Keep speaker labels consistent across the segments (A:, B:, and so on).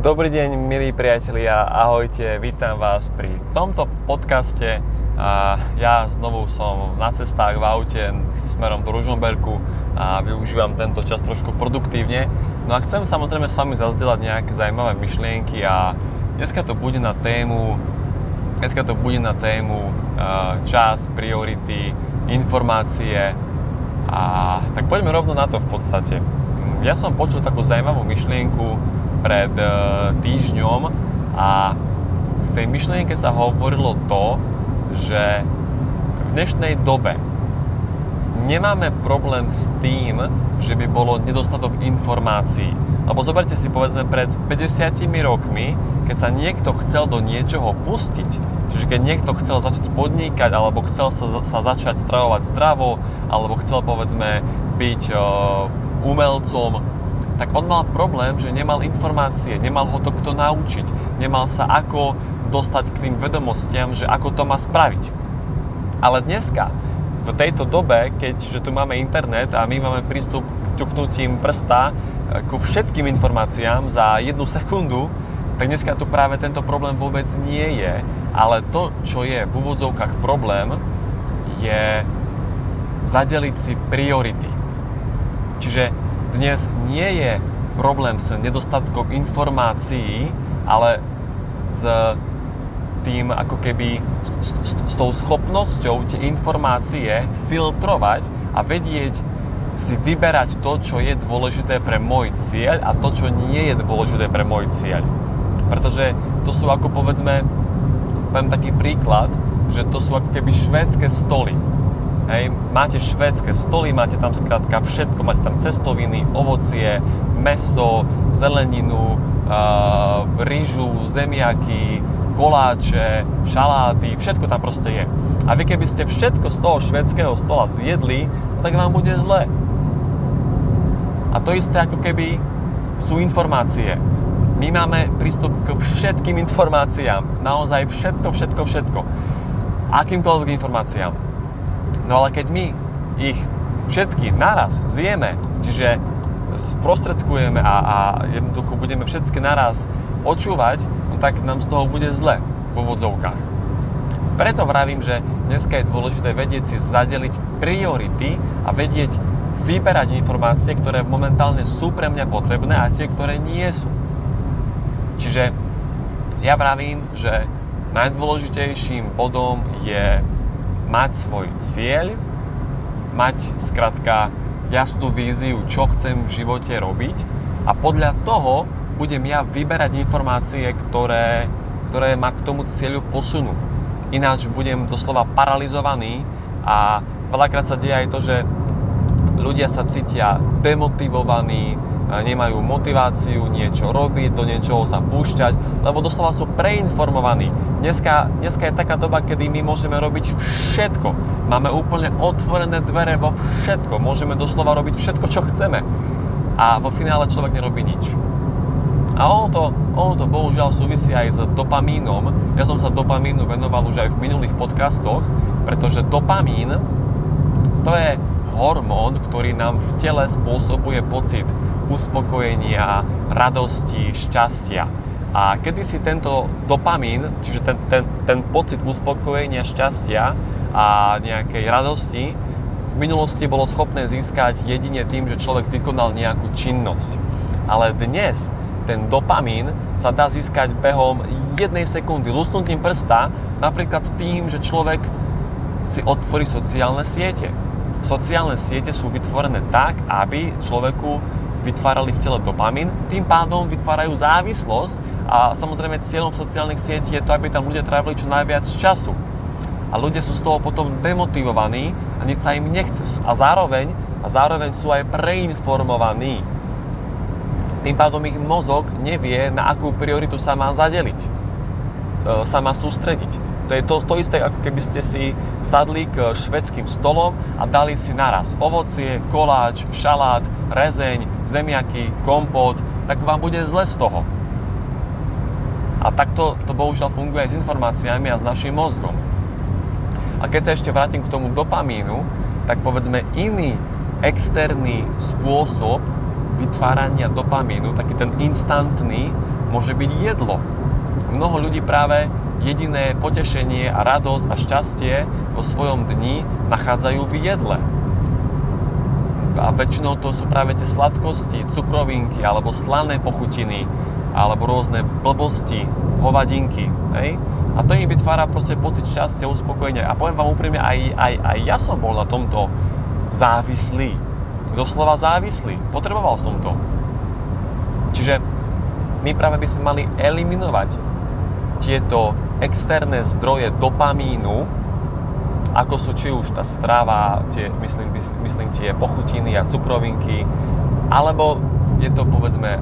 A: Dobrý deň, milí priatelia, ahojte, vítam vás pri tomto podcaste. A ja znovu som na cestách v aute smerom do Ružomberku a využívam tento čas trošku produktívne. No a chcem samozrejme s vami zazdieľať nejaké zaujímavé myšlienky a dneska to bude na tému dneska to bude na tému čas, priority, informácie a tak poďme rovno na to v podstate. Ja som počul takú zaujímavú myšlienku, pred e, týždňom a v tej myšlienke sa hovorilo to, že v dnešnej dobe nemáme problém s tým, že by bolo nedostatok informácií. Lebo zoberte si povedzme pred 50 rokmi, keď sa niekto chcel do niečoho pustiť, čiže keď niekto chcel začať podnikať, alebo chcel sa, sa začať stravovať zdravo, alebo chcel povedzme byť uh, umelcom, tak on mal problém, že nemal informácie, nemal ho to kto naučiť, nemal sa ako dostať k tým vedomostiam, že ako to má spraviť. Ale dneska, v tejto dobe, keďže tu máme internet a my máme prístup k ťuknutím prsta eh, ku všetkým informáciám za jednu sekundu, tak dneska tu práve tento problém vôbec nie je. Ale to, čo je v úvodzovkách problém, je zadeliť si priority. Čiže dnes nie je problém s nedostatkom informácií, ale s tým ako keby s, s, s, s tou schopnosťou tie informácie filtrovať a vedieť si vyberať to, čo je dôležité pre môj cieľ a to, čo nie je dôležité pre môj cieľ. Pretože to sú ako povedzme, poviem taký príklad, že to sú ako keby švédske stoly Hej, máte švédske stoly, máte tam skrátka všetko, máte tam cestoviny, ovocie, meso, zeleninu, uh, rýžu, zemiaky, koláče, šaláty, všetko tam proste je. A vy keby ste všetko z toho švedského stola zjedli, tak vám bude zle. A to isté ako keby sú informácie. My máme prístup k všetkým informáciám. Naozaj všetko, všetko, všetko. Akýmkoľvek informáciám No ale keď my ich všetky naraz zjeme, čiže sprostredkujeme a, a jednoducho budeme všetky naraz počúvať, no tak nám z toho bude zle v úvodzovkách. Preto vravím, že dneska je dôležité vedieť si zadeliť priority a vedieť vyberať informácie, ktoré momentálne sú pre mňa potrebné a tie, ktoré nie sú. Čiže ja vravím, že najdôležitejším bodom je mať svoj cieľ, mať skratka jasnú víziu, čo chcem v živote robiť a podľa toho budem ja vyberať informácie, ktoré, ktoré ma k tomu cieľu posunú. Ináč budem doslova paralizovaný a veľakrát sa deje aj to, že ľudia sa cítia demotivovaní, nemajú motiváciu niečo robiť, do niečoho sa púšťať, lebo doslova sú preinformovaní. Dneska, dneska je taká doba, kedy my môžeme robiť všetko. Máme úplne otvorené dvere vo všetko. Môžeme doslova robiť všetko, čo chceme. A vo finále človek nerobí nič. A ono to, ono to bohužiaľ súvisí aj s dopamínom. Ja som sa dopamínu venoval už aj v minulých podcastoch, pretože dopamín to je hormón, ktorý nám v tele spôsobuje pocit uspokojenia, radosti, šťastia. A kedysi tento dopamín, čiže ten, ten, ten pocit uspokojenia, šťastia a nejakej radosti v minulosti bolo schopné získať jedine tým, že človek vykonal nejakú činnosť. Ale dnes ten dopamín sa dá získať behom jednej sekundy, lusnutím prsta, napríklad tým, že človek si otvorí sociálne siete. Sociálne siete sú vytvorené tak, aby človeku vytvárali v tele dopamín, tým pádom vytvárajú závislosť a samozrejme cieľom sociálnych sietí je to, aby tam ľudia trávili čo najviac času. A ľudia sú z toho potom demotivovaní a nič sa im nechce. A zároveň, a zároveň sú aj preinformovaní. Tým pádom ich mozog nevie, na akú prioritu sa má zadeliť, e, sa má sústrediť. To je to, to isté, ako keby ste si sadli k švedským stolom a dali si naraz ovocie, koláč, šalát, rezeň, zemiaky, kompot, tak vám bude zle z toho. A takto to bohužiaľ funguje aj s informáciami a s našim mozgom. A keď sa ešte vrátim k tomu dopamínu, tak povedzme iný externý spôsob vytvárania dopamínu, taký ten instantný, môže byť jedlo. Mnoho ľudí práve jediné potešenie a radosť a šťastie vo svojom dni nachádzajú v jedle. A väčšinou to sú práve tie sladkosti, cukrovinky alebo slané pochutiny alebo rôzne blbosti, hovadinky. Hej? A to im vytvára proste pocit šťastia, uspokojenia. A poviem vám úprimne, aj, aj, aj ja som bol na tomto závislý. Doslova závislý. Potreboval som to. Čiže my práve by sme mali eliminovať tieto externé zdroje dopamínu, ako sú či už tá strava, tie, myslím, myslím tie pochutiny a cukrovinky, alebo je to povedzme e,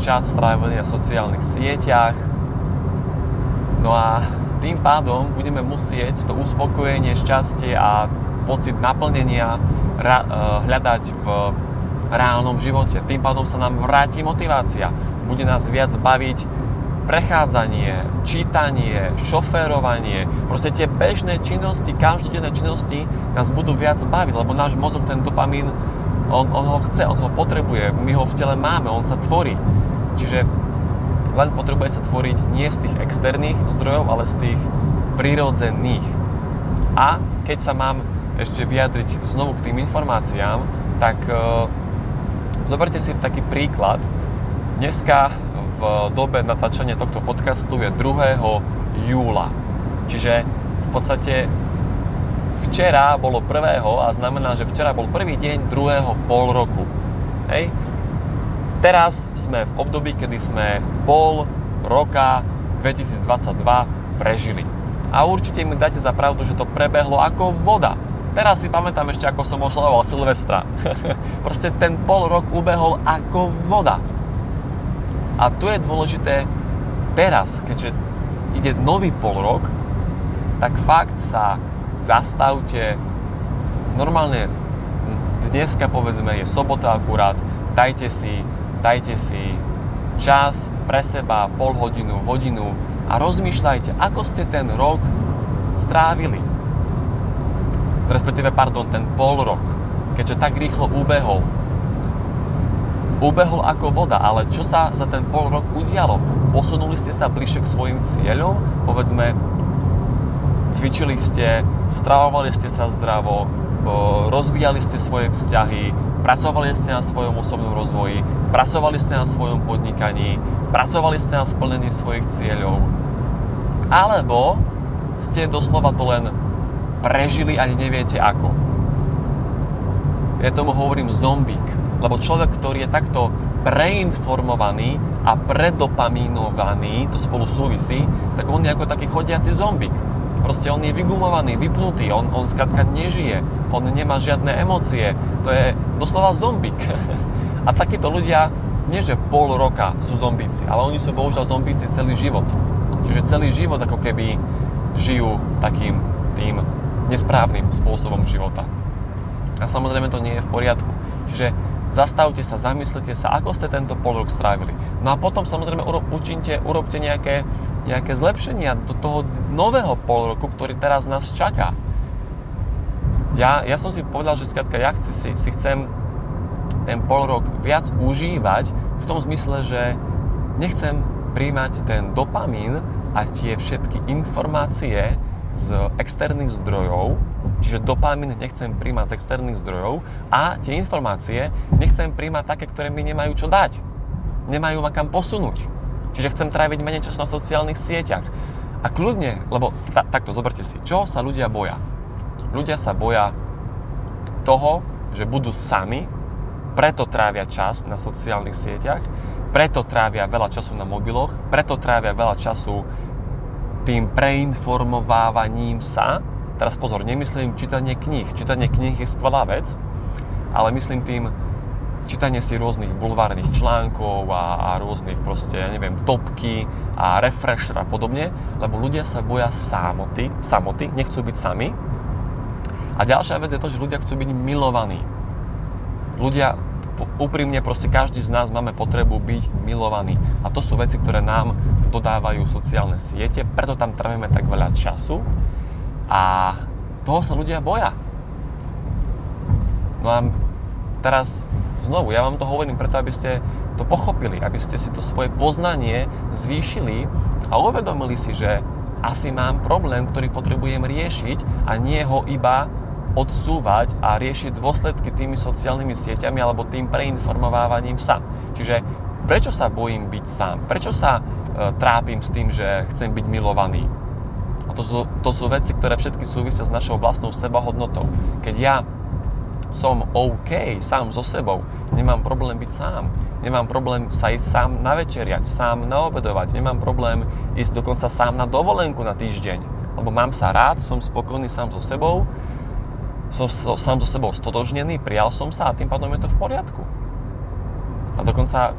A: čas strávený na sociálnych sieťach. No a tým pádom budeme musieť to uspokojenie, šťastie a pocit naplnenia ra, e, hľadať v reálnom živote. Tým pádom sa nám vráti motivácia. Bude nás viac baviť prechádzanie, čítanie, šoférovanie, proste tie bežné činnosti, každodenné činnosti nás budú viac baviť, lebo náš mozog ten dopamín, on, on ho chce, on ho potrebuje, my ho v tele máme, on sa tvorí. Čiže len potrebuje sa tvoriť nie z tých externých zdrojov, ale z tých prirodzených. A keď sa mám ešte vyjadriť znovu k tým informáciám, tak e, zoberte si taký príklad. Dneska dobe natáčania tohto podcastu je 2. júla. Čiže v podstate včera bolo prvého a znamená, že včera bol prvý deň druhého pol roku. Hej? Teraz sme v období, kedy sme pol roka 2022 prežili. A určite mi dáte za pravdu, že to prebehlo ako voda. Teraz si pamätám ešte, ako som oslavoval Silvestra. Proste ten pol rok ubehol ako voda. A tu je dôležité teraz, keďže ide nový pol rok, tak fakt sa zastavte. Normálne dneska povedzme je sobota akurát, dajte si, dajte si čas pre seba, pol hodinu, hodinu a rozmýšľajte, ako ste ten rok strávili. Respektíve, pardon, ten pol rok, keďže tak rýchlo ubehol ubehol ako voda, ale čo sa za ten pol rok udialo? Posunuli ste sa bližšie k svojim cieľom? Povedzme, cvičili ste, stravovali ste sa zdravo, rozvíjali ste svoje vzťahy, pracovali ste na svojom osobnom rozvoji, pracovali ste na svojom podnikaní, pracovali ste na splnení svojich cieľov. Alebo ste doslova to len prežili ani neviete ako. Ja tomu hovorím zombík lebo človek, ktorý je takto preinformovaný a predopamínovaný, to spolu súvisí, tak on je ako taký chodiaci zombik. Proste on je vygumovaný, vypnutý, on, on skrátka nežije, on nemá žiadne emócie, to je doslova zombik. A takíto ľudia nie že pol roka sú zombíci, ale oni sú bohužiaľ zombíci celý život. Čiže celý život ako keby žijú takým tým nesprávnym spôsobom života. A samozrejme to nie je v poriadku. Čiže zastavte sa, zamyslite sa, ako ste tento pol rok strávili. No a potom samozrejme učinte, urobte nejaké, nejaké zlepšenia do toho nového pol roku, ktorý teraz nás čaká. Ja, ja som si povedal, že skrátka ja chci, si, si chcem ten pol rok viac užívať v tom zmysle, že nechcem príjmať ten dopamín a tie všetky informácie z externých zdrojov, čiže dopamín nechcem príjmať z externých zdrojov a tie informácie nechcem príjmať také, ktoré mi nemajú čo dať. Nemajú ma kam posunúť. Čiže chcem tráviť menej času na sociálnych sieťach. A kľudne, lebo ta, takto zoberte si, čo sa ľudia boja? Ľudia sa boja toho, že budú sami, preto trávia čas na sociálnych sieťach, preto trávia veľa času na mobiloch, preto trávia veľa času tým preinformovávaním sa, teraz pozor, nemyslím čítanie kníh, čítanie kníh je skvelá vec, ale myslím tým čítanie si rôznych bulvárnych článkov a, a rôznych proste, ja neviem, topky a refresher a podobne, lebo ľudia sa boja samoty, samoty, nechcú byť sami. A ďalšia vec je to, že ľudia chcú byť milovaní. Ľudia úprimne proste každý z nás máme potrebu byť milovaný. A to sú veci, ktoré nám dodávajú sociálne siete, preto tam trávime tak veľa času a toho sa ľudia boja. No a teraz znovu, ja vám to hovorím preto, aby ste to pochopili, aby ste si to svoje poznanie zvýšili a uvedomili si, že asi mám problém, ktorý potrebujem riešiť a nie ho iba odsúvať a riešiť dôsledky tými sociálnymi sieťami alebo tým preinformovávaním sa. Čiže prečo sa bojím byť sám? Prečo sa e, trápim s tým, že chcem byť milovaný? To sú, to sú veci, ktoré všetky súvisia s našou vlastnou sebahodnotou. Keď ja som OK sám so sebou, nemám problém byť sám, nemám problém sa ísť sám na večeriať, sám naobedovať, nemám problém ísť dokonca sám na dovolenku na týždeň, lebo mám sa rád, som spokojný sám so sebou, som so, sám so sebou stotožnený, prijal som sa a tým pádom je to v poriadku. A dokonca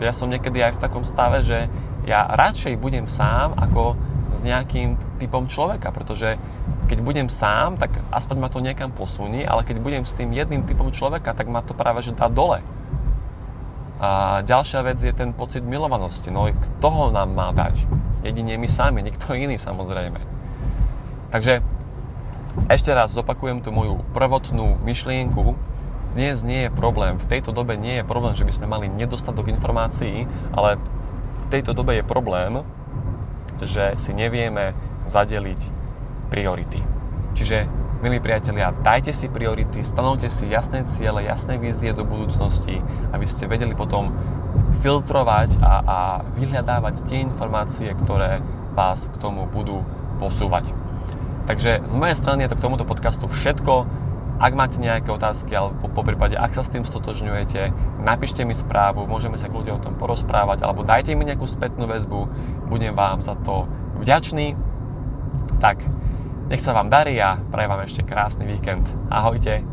A: ja som niekedy aj v takom stave, že ja radšej budem sám ako s nejakým typom človeka, pretože keď budem sám, tak aspoň ma to niekam posunie, ale keď budem s tým jedným typom človeka, tak ma to práve že dá dole. A ďalšia vec je ten pocit milovanosti. No kto ho nám má dať? Jedine my sami, nikto iný samozrejme. Takže ešte raz zopakujem tú moju prvotnú myšlienku. Dnes nie je problém, v tejto dobe nie je problém, že by sme mali nedostatok informácií, ale v tejto dobe je problém, že si nevieme zadeliť priority. Čiže Milí priatelia, dajte si priority, stanovte si jasné ciele, jasné vízie do budúcnosti, aby ste vedeli potom filtrovať a, a vyhľadávať tie informácie, ktoré vás k tomu budú posúvať. Takže z mojej strany je to k tomuto podcastu všetko. Ak máte nejaké otázky, alebo po prípade, ak sa s tým stotožňujete, napíšte mi správu, môžeme sa k ľuďom o tom porozprávať, alebo dajte mi nejakú spätnú väzbu, budem vám za to vďačný. Tak, nech sa vám darí a prajem vám ešte krásny víkend. Ahojte.